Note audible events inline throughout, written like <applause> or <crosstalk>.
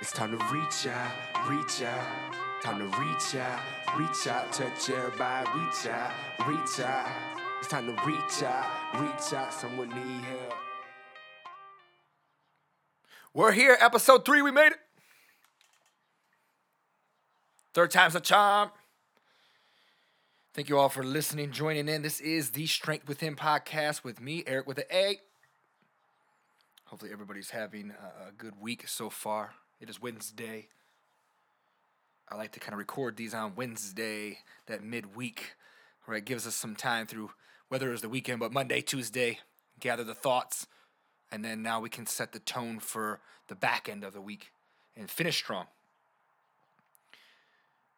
It's time to reach out, reach out. Time to reach out, reach out, touch everybody, reach out, reach out. It's time to reach out, reach out. Someone need help. We're here, episode three. We made it. Third time's a charm. Thank you all for listening, joining in. This is the Strength Within podcast with me, Aric with an A. Hopefully, everybody's having a a good week so far. It is Wednesday. I like to kind of record these on Wednesday, that midweek, where it gives us some time through whether it was the weekend, but Monday, Tuesday, gather the thoughts, and then now we can set the tone for the back end of the week and finish strong.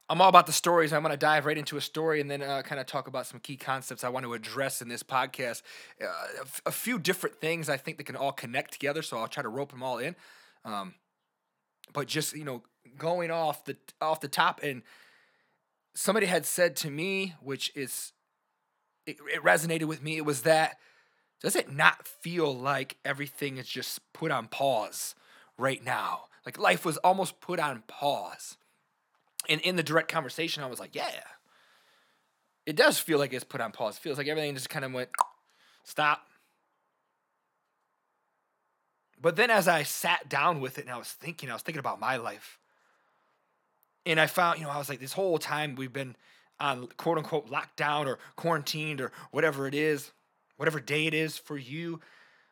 I'm all about the stories. I'm going to dive right into a story and then uh, kind of talk about some key concepts I want to address in this podcast. Uh, a, f- a few different things I think that can all connect together, so I'll try to rope them all in. Um, but just you know, going off the off the top, and somebody had said to me, which is it, it resonated with me. It was that does it not feel like everything is just put on pause right now? Like life was almost put on pause. And in the direct conversation, I was like, yeah, it does feel like it's put on pause. It feels like everything just kind of went, stop. But then as I sat down with it and I was thinking, I was thinking about my life. And I found, you know, I was like, this whole time we've been on quote unquote lockdown or quarantined or whatever it is, whatever day it is for you.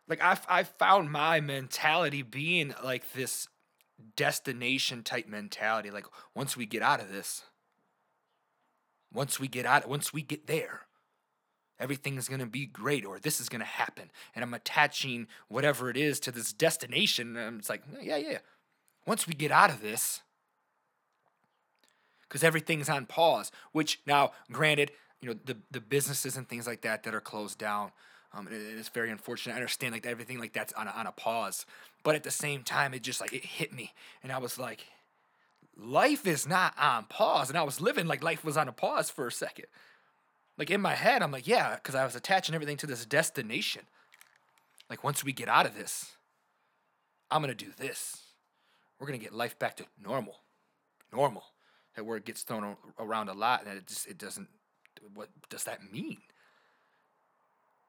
Like I, I found my mentality being like this destination type mentality. Like once we get out of this, once we get out, once we get there, everything's gonna be great or this is gonna happen. And I'm attaching whatever it is to this destination. And it's like, yeah, yeah. Once we get out of this, because everything's on pause. Which now, granted, you know the the businesses and things like that that are closed down. Um, it- it's very unfortunate. I understand like everything like that's on a, on a pause, but at the same time, it just like it hit me, and I was like, life is not on pause, and I was living like life was on a pause for a second. Like in my head, I'm like, yeah, because I was attaching everything to this destination. Like once we get out of this, I'm gonna do this. We're gonna get life back to normal, normal. That word gets thrown around a lot and it just it doesn't what does that mean?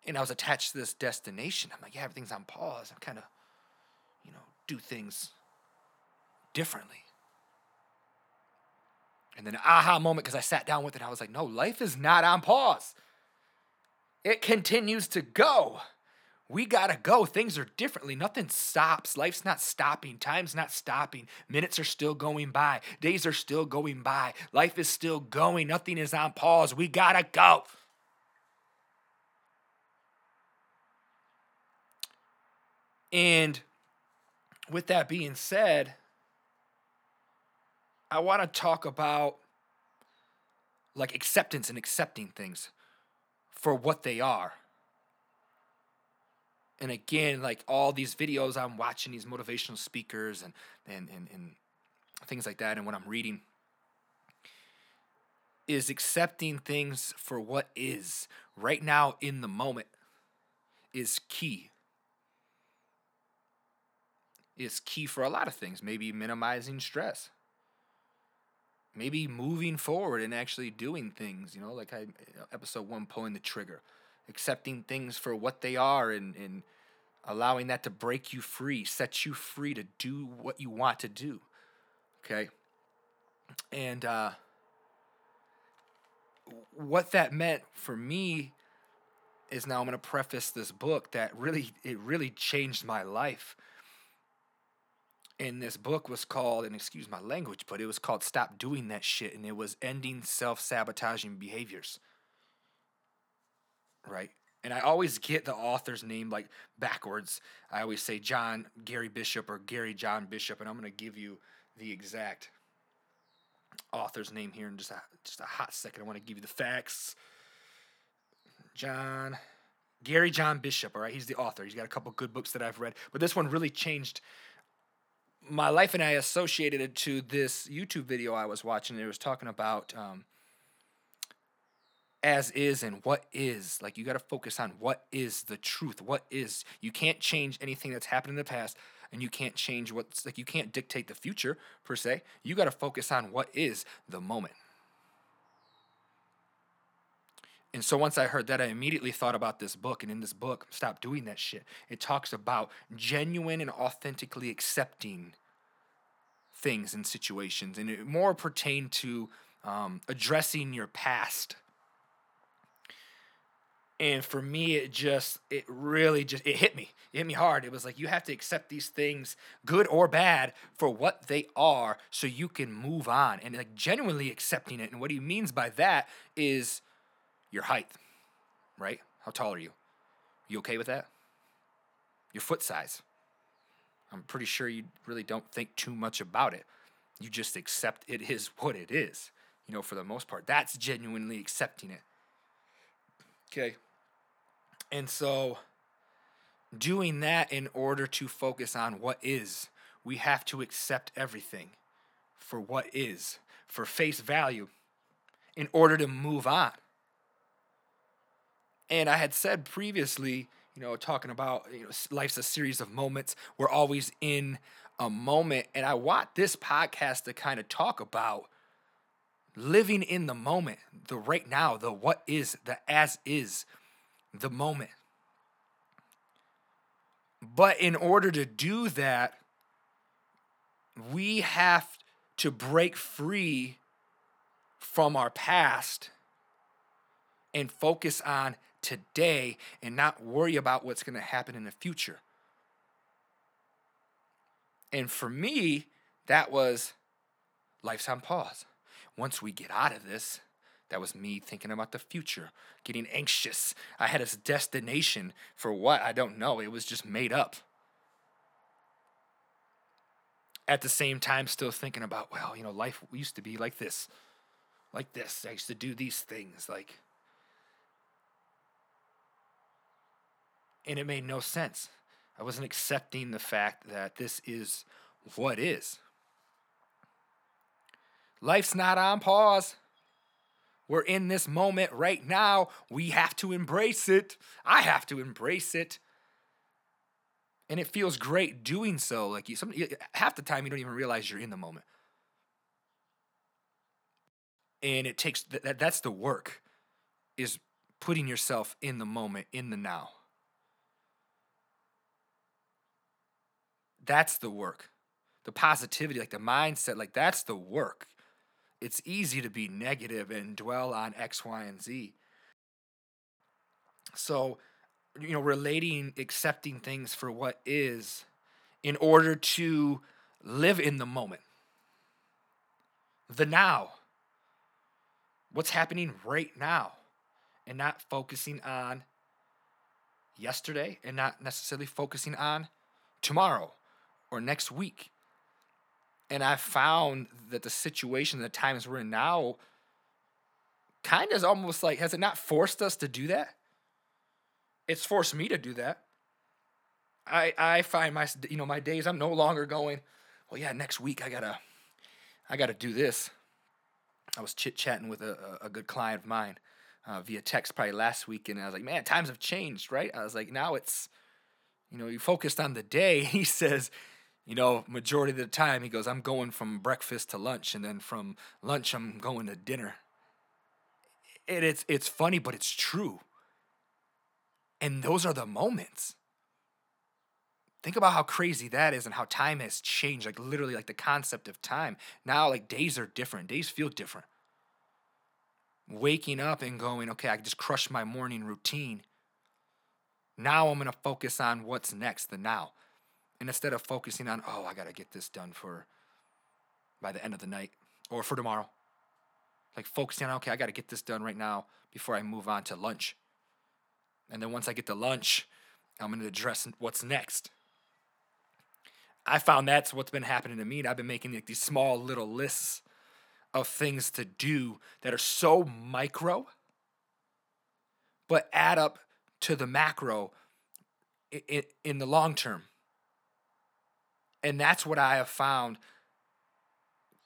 And i was attached to this destination. I'm like yeah everything's on pause. I'm kind of you know do things differently and then aha moment because i sat down with it i was like no life is not on pause it continues to go we gotta go. Things are differently. Nothing stops. Life's not stopping. Time's not stopping. Minutes are still going by. Days are still going by. Life is still going. Nothing is on pause. We gotta go. And with that being said, I want to talk about like acceptance and accepting things for what they are and again, like all these videos I'm watching, these motivational speakers and and and, and things like that, and what I'm reading is accepting things for what is right now in the moment is key. Is key for a lot of things. Maybe minimizing stress. Maybe moving forward and actually doing things. You know, like I episode one, pulling the trigger accepting things for what they are and, and allowing that to break you free, set you free to do what you want to do. Okay. And uh, what that meant for me is now I'm going to preface this book that really, it really changed my life. And this book was called, and excuse my language, but it was called Stop Doing That Shit. And it was Ending Self Sabotaging Behaviors right? And I always get the author's name like backwards. I always say John Gary Bishop or Gary John Bishop, and I'm going to give you the exact author's name here in just a just a hot second. I want to give you the facts. John Gary John Bishop, all right, he's the author. He's got a couple good books that I've read, but this one really changed my life, and I associated it to this YouTube video I was watching. It was talking about um, as is and what is. Like you got to focus on what is the truth. What is. You can't change anything that's happened in the past. and you can't change what's like you can't dictate the future per se. You got to focus on what is the moment. And so once I heard that, I immediately thought about this book. And in this book, stop doing that shit. It talks about genuine and authentically accepting things and situations, and it more pertain to um, addressing your past. And for me, it just, it really just, it hit me. It hit me hard. It was like you have to accept these things, good or bad, for what they are so you can move on. And like genuinely accepting it. And what he means by that is your height, right? How tall are you? You okay with that? Your foot size. I'm pretty sure you really don't think too much about it. You just accept it is <laughs> what it is, you know, for the most part. That's genuinely accepting it. Okay. And so, doing that in order to focus on what is, we have to accept everything for what is, for face value, in order to move on. And I had said previously, you know, talking about you know, life's a series of moments. We're always in a moment, and I want this podcast to kind of talk about living in the moment, the right now, the what is, the as is, the moment. But in order to do that, we have to break free from our past and focus on today and not worry about what's going to happen in the future. And for me, that was life's on pause. Once we get out of this, that was me thinking about the future, getting anxious. I had a destination for what? I don't know. It was just made up. At the same time, still thinking about, well, you know, life used to be like this, like this. I used to do these things. Like, and it made no sense. I wasn't accepting the fact that this is what is. Life's not on pause. We're in this moment right now. We have to embrace it. I have to embrace it. And it feels great doing so. Like you, some, half the time you don't even realize you're in the moment. And it takes that that's the work is putting yourself in the moment, in the now. That's the work. The positivity, like the mindset, like that's the work. It's easy to be negative and dwell on X, Y, and Z. So, you know, relating, accepting things for what is in order to live in the moment, the now, what's happening right now, and not focusing on yesterday and not necessarily focusing on tomorrow or next week. And I found that the situation, the times we're in now, kind of is almost like, has it not forced us to do that? It's forced me to do that. I I find my you know my days I'm no longer going. Well, yeah, next week I gotta I gotta do this. I was chit chatting with a, a good client of mine uh, via text probably last week, and I was like, man, times have changed, right? I was like, now it's you know you focused on the day. <laughs> He says you know, majority of the time he goes, I'm going from breakfast to lunch, and then from lunch I'm going to dinner. And it's it's funny, but it's true. And those are the moments. Think about how crazy that is and how time has changed. Like literally, like the concept of time. Now, like days are different. Days feel different. Waking up and going, okay, I just crushed my morning routine. Now I'm gonna focus on what's next, the now. And instead of focusing on, oh, I got to get this done for by the end of the night or for tomorrow, like focusing on, okay, I got to get this done right now before I move on to lunch. And then once I get to lunch, I'm going to address what's next. I found that's what's been happening to me. And I've been making like these small little lists of things to do that are so micro, but add up to the macro in, in the long term. And that's what I have found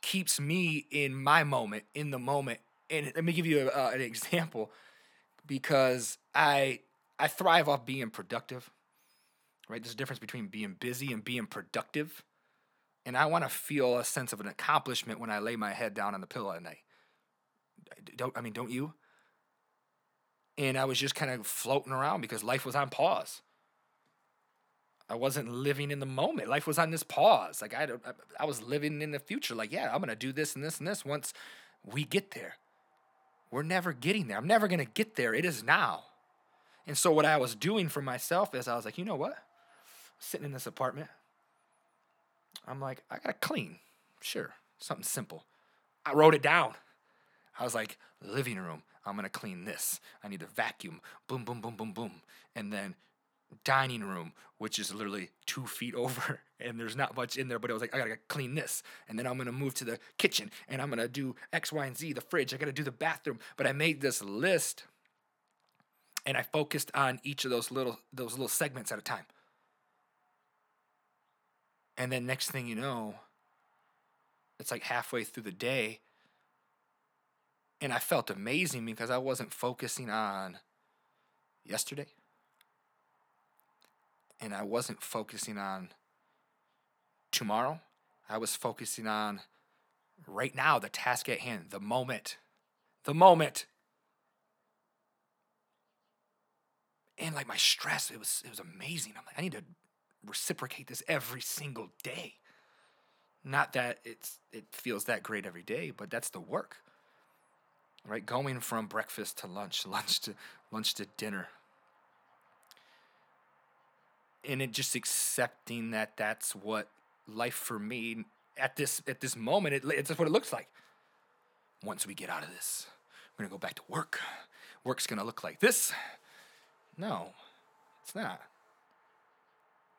keeps me in my moment, in the moment. And let me give you a, uh, an example because I I thrive off being productive. right? There's a difference between being busy and being productive. And I want to feel a sense of an accomplishment when I lay my head down on the pillow at night. Don't I mean, don't you? And I was just kind of floating around because life was on pause. I wasn't living in the moment. Life was on this pause. Like I, I was living in the future. Like yeah, I'm gonna do this and this and this once we get there. We're never getting there. I'm never gonna get there. It is now. And so what I was doing for myself is I was like, you know what? sitting in this apartment. I'm like, I gotta clean. Sure, something simple. I wrote it down. I was like, living room. I'm gonna clean this. I need to vacuum. Boom, boom, boom, boom, boom. And then dining room, which is literally two feet <laughs> over, and there's not much in there, but it was like, I gotta clean this. And then I'm gonna move to the kitchen and I'm gonna do X, Y, and Z, the fridge. I gotta do the bathroom. But I made this list and I focused on each of those little those little segments at a time. And then next thing you know, it's like halfway through the day. And I felt amazing because I wasn't focusing on yesterday. And I wasn't focusing on tomorrow. I was focusing on right now, the task at hand, the moment. The moment. And like my stress, it was it was amazing. I'm like, I need to reciprocate this every single day. Not that it's it feels that great every day, but that's the work. Right? Going from breakfast to lunch, <laughs> lunch to lunch to dinner. And it just accepting that that's what life for me at this at this moment it, it's what it looks like. Once we get out of this, we're gonna go back to work. Work's gonna look like this. No, it's not.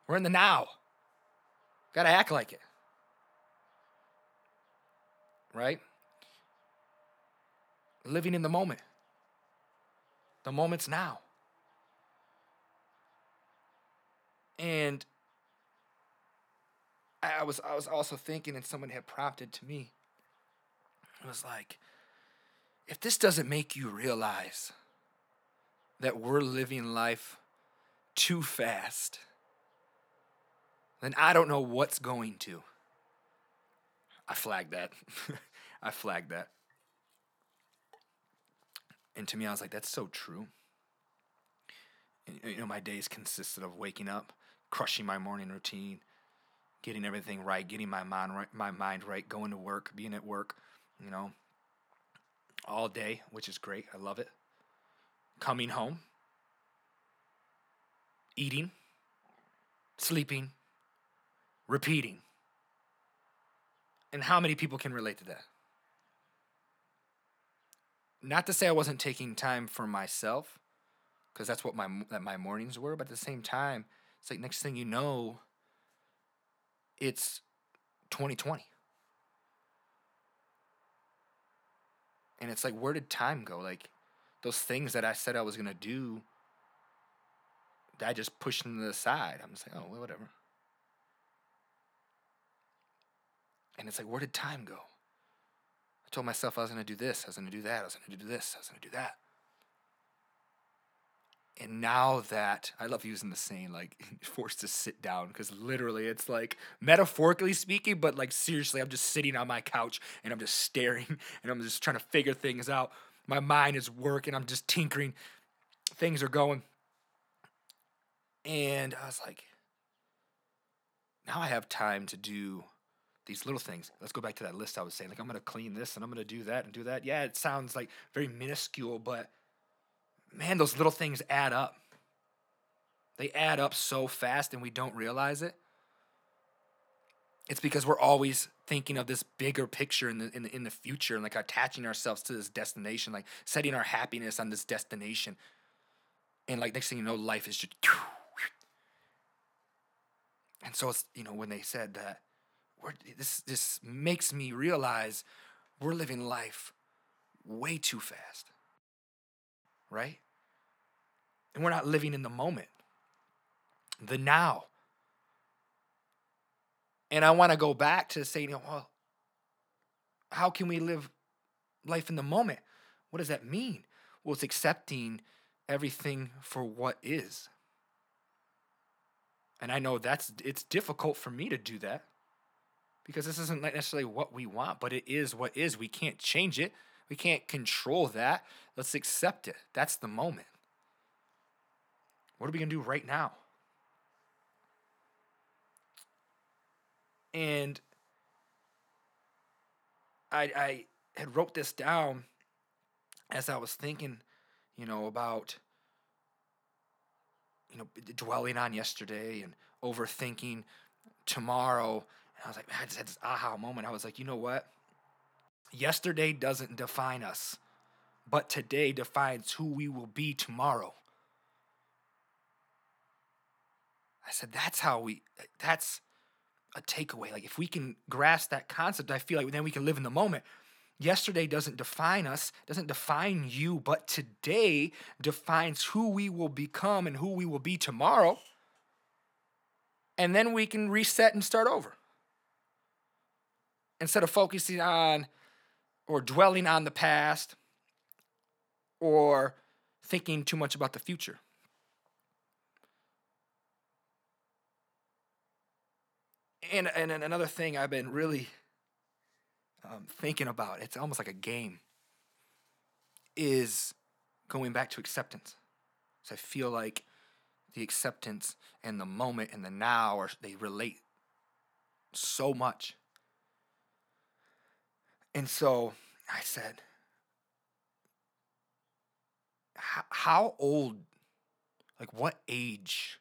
We're in the now. Got to act like it. Right? Living in the moment. The moment's now. And I was I was also thinking, and someone had prompted to me. It was like, if this doesn't make you realize that we're living life too fast, then I don't know what's going to. I flagged that. <laughs> I flagged that. And to me, I was like, that's so true. And, you know, my days consisted of waking up, crushing my morning routine, getting everything right, getting my mind right, my mind right, going to work, being at work, you know, all day, which is great. I love it. Coming home, eating, sleeping, repeating. And how many people can relate to that? Not to say I wasn't taking time for myself, because that's what my that my mornings were, but at the same time, it's like next thing you know, it's 2020. And it's like, where did time go? Like those things that I said I was gonna do, I just pushed them to the side. I'm just like, oh, well, whatever. And it's like, where did time go? I told myself I was going to do this, I was going to do that, I was going to do this, I was going to do that. And now that I love using the saying like <laughs> forced to sit down because literally it's like metaphorically speaking, but like seriously, I'm just sitting on my couch and I'm just staring <laughs> and I'm just trying to figure things out. My mind is working, I'm just tinkering, things are going. And I was like, now I have time to do these little things. Let's go back to that list I was saying. Like, I'm going to clean this and I'm going to do that and do that. Yeah, it sounds like very minuscule, but man, those little things add up. They add up so fast and we don't realize it. It's because we're always thinking of this bigger picture in the, in the, in the future and like attaching ourselves to this destination, like setting our happiness on this destination. And like next thing you know, life is just. And so it's, you know, when they said that we're, this this makes me realize we're living life way too fast. Right? And we're not living in the moment. The now. And I want to go back to saying, oh, well, how can we live life in the moment? What does that mean? Well, it's accepting everything for what is. And I know that's it's difficult for me to do that because this isn't necessarily what we want, but it is what is. We can't change it. We can't control that. Let's accept it. That's the moment. What are we going to do right now? And I, I had wrote this down as I was thinking, you know, about you know dwelling on yesterday and overthinking tomorrow. And I was like, man, I just had this aha moment. I was like, you know what? Yesterday doesn't define us, but today defines who we will be tomorrow. I said, that's how we, that's a takeaway. Like, if we can grasp that concept, I feel like then we can live in the moment. Yesterday doesn't define us, doesn't define you, but today defines who we will become and who we will be tomorrow. And then we can reset and start over. Instead of focusing on or dwelling on the past or thinking too much about the future. And, and another thing I've been really um, thinking about, it's almost like a game, is going back to acceptance. So I feel like the acceptance and the moment and the now are they relate so much. And so I said, how old, like what age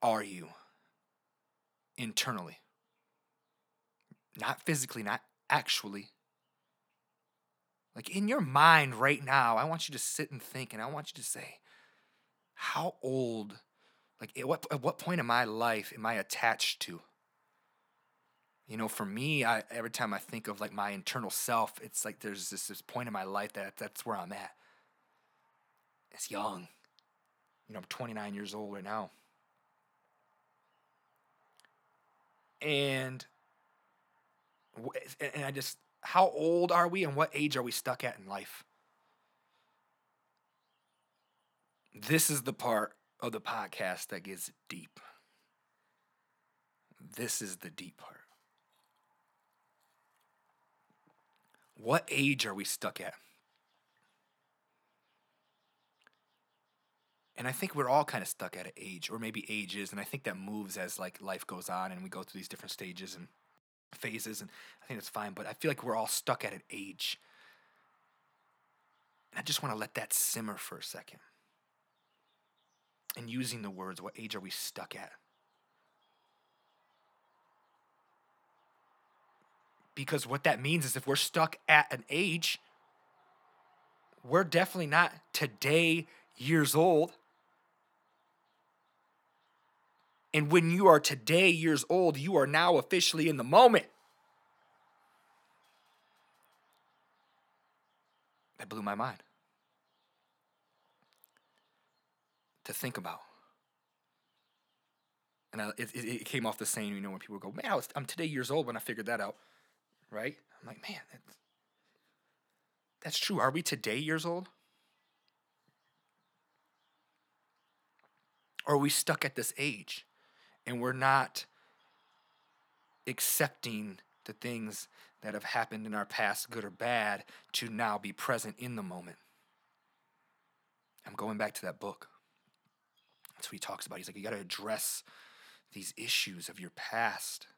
are you internally? Not physically, not actually. Like in your mind right now, I want you to sit and think and I want you to say, how old, like at what, at what point in my life am I attached to? You know, for me, I every time I think of like my internal self, it's like there's this this point in my life that that's where I'm at. It's young. You know, I'm 29 years old right now. And and I just how old are we and what age are we stuck at in life? This is the part of the podcast that gets deep. This is the deep part. What age are we stuck at? And I think we're all kind of stuck at an age, or maybe ages, and I think that moves as like life goes on and we go through these different stages and phases, and I think that's fine. But I feel like we're all stuck at an age, and I just want to let that simmer for a second. And using the words, what age are we stuck at? Because what that means is if we're stuck at an age, we're definitely not today years old. And when you are today years old, you are now officially in the moment. That blew my mind to think about. And I, it, it, came off the same, you know, when people go, man, I was, I'm today years old when I figured that out right? I'm like, man, that's, that's true. Are we today years old? Or are we stuck at this age and we're not accepting the things that have happened in our past, good or bad, to now be present in the moment? I'm going back to that book. That's what he talks about. He's like, you got to address these issues of your past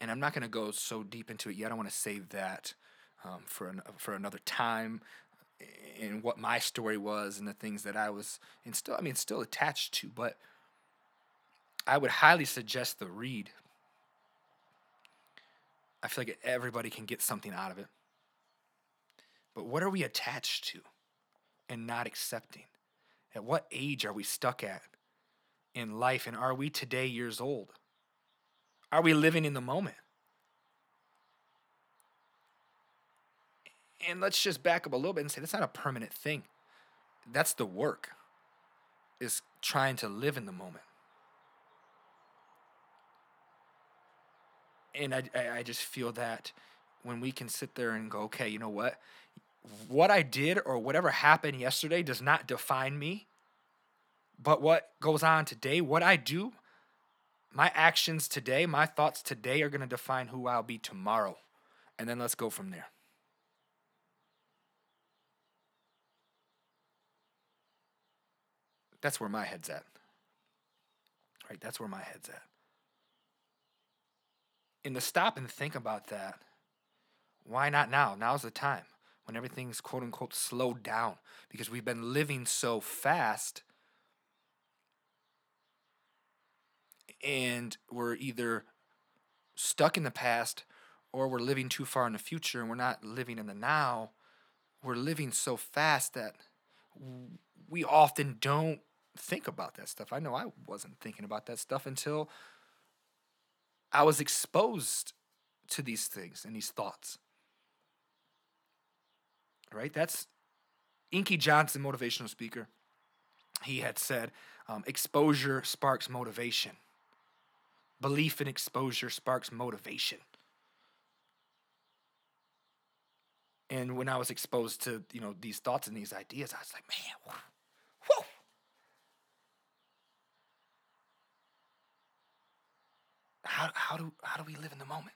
and I'm not going to go so deep into it yet. I don't want to save that um, for an, for another time in what my story was and the things that I was and still I mean still attached to, but I would highly suggest the read. I feel like everybody can get something out of it. But what are we attached to and not accepting? At what age are we stuck at in life and are we today years old? Are we living in the moment? And let's just back up a little bit and say that's not a permanent thing. That's the work, is trying to live in the moment. And I, I just feel that when we can sit there and go, okay, you know what? What I did or whatever happened yesterday does not define me. But what goes on today, what I do, my actions today, my thoughts today are going to define who I'll be tomorrow. And then let's go from there. That's where my head's at. Right? That's where my head's at. And to stop and think about that, why not now? Now's the time when everything's quote unquote slowed down because we've been living so fast and we're either stuck in the past or we're living too far in the future and we're not living in the now. We're living so fast that we often don't think about that stuff. I know I wasn't thinking about that stuff until I was exposed to these things and these thoughts. Right? That's Inky Johnson, motivational speaker. He had said, um, exposure sparks motivation. Belief and exposure sparks motivation. And when I was exposed to, you know, these thoughts and these ideas, I was like, man, whew, How, how, do, how do we live in the moment?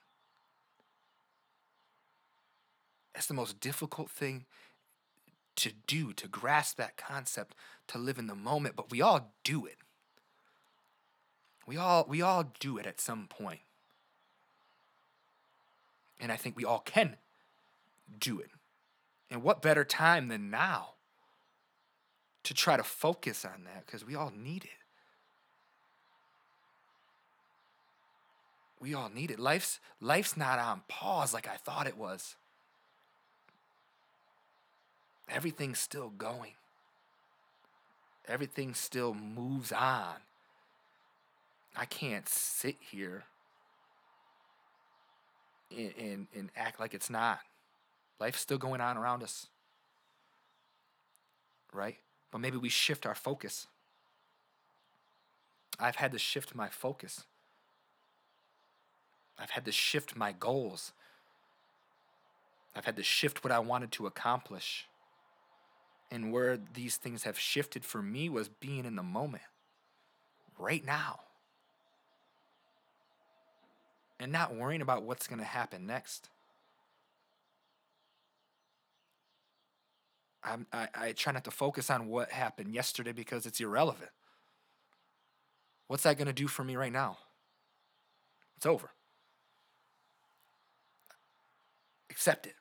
That's the most difficult thing to do, to grasp that concept, to live in the moment, but we all do it. We all we all do it at some point. And I think we all can do it. And what better time than now to try to focus on that because we all need it. We all need it. Life's life's not on pause like I thought it was. Everything's still going. Everything still moves on. I can't sit here and, and, and act like it's not. Life's still going on around us. Right? But maybe we shift our focus. I've had to shift my focus. I've had to shift my goals. I've had to shift what I wanted to accomplish. And where these things have shifted for me was being in the moment, right now. And not worrying about what's going to happen next. I'm, I, I try not to focus on what happened yesterday because it's irrelevant. What's that going to do for me right now? It's over. Accept it.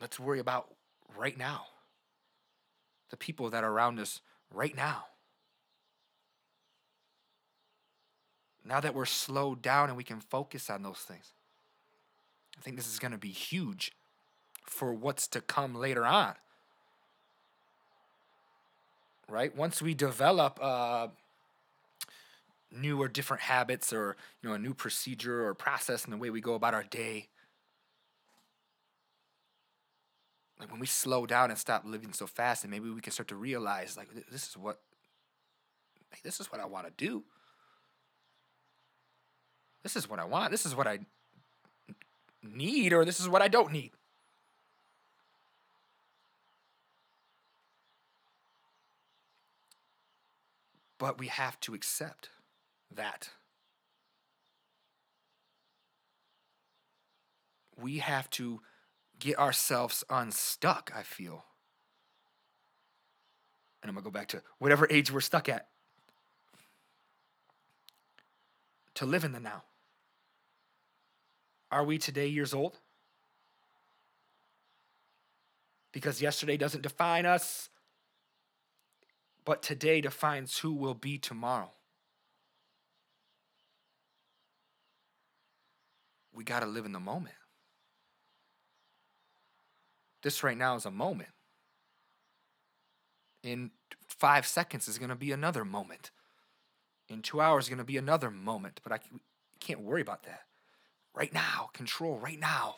Let's worry about right now. The people that are around us right now. Now that we're slowed down and we can focus on those things. I think this is going to be huge for what's to come later on. Right? Once we develop uh, new or different habits or you know a new procedure or process in the way we go about our day like when we slow down and stop living so fast and maybe we can start to realize like this is what like, this is what i want to do this is what i want this is what i need or this is what i don't need but we have to accept that. We have to get ourselves unstuck, I feel. And I'm going to go back to whatever age we're stuck at. To live in the now. Are we today years old? Because yesterday doesn't define us, but today defines who we'll be tomorrow. we got to live in the moment. This right now is a moment. In five seconds is going to be another moment. In two hours is going to be another moment. But I can't worry about that. Right now, control right now.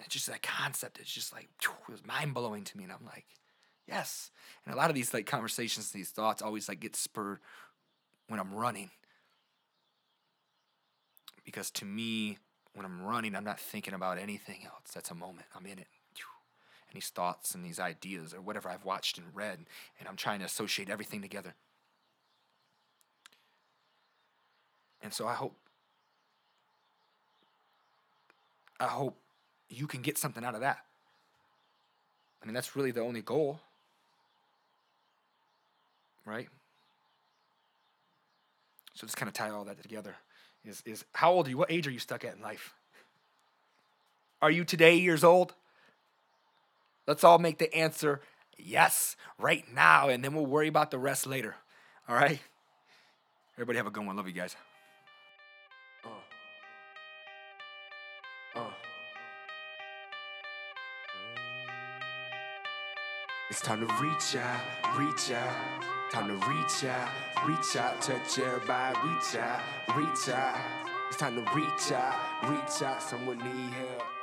It's just that concept. It's just like it was mind blowing to me, and I'm like, yes. And a lot of these like conversations, these thoughts, always like get spurred when I'm running because to me, when I'm running, I'm not thinking about anything else. That's a moment. I'm in it. and these thoughts and these ideas or whatever I've watched and read, and I'm trying to associate everything together. And so I hope I hope you can get something out of that. I mean, that's really the only goal. Right? So just kind of tie all that together. Is is how old are you? What age are you stuck at in life? Are you today years old? Let's all make the answer yes right now, and then we'll worry about the rest later. All right? Everybody have a good one. Love you guys. It's time to reach out, reach out. Time to reach out, reach out, touch everybody, reach out, reach out. It's time to reach out, reach out. Someone need help.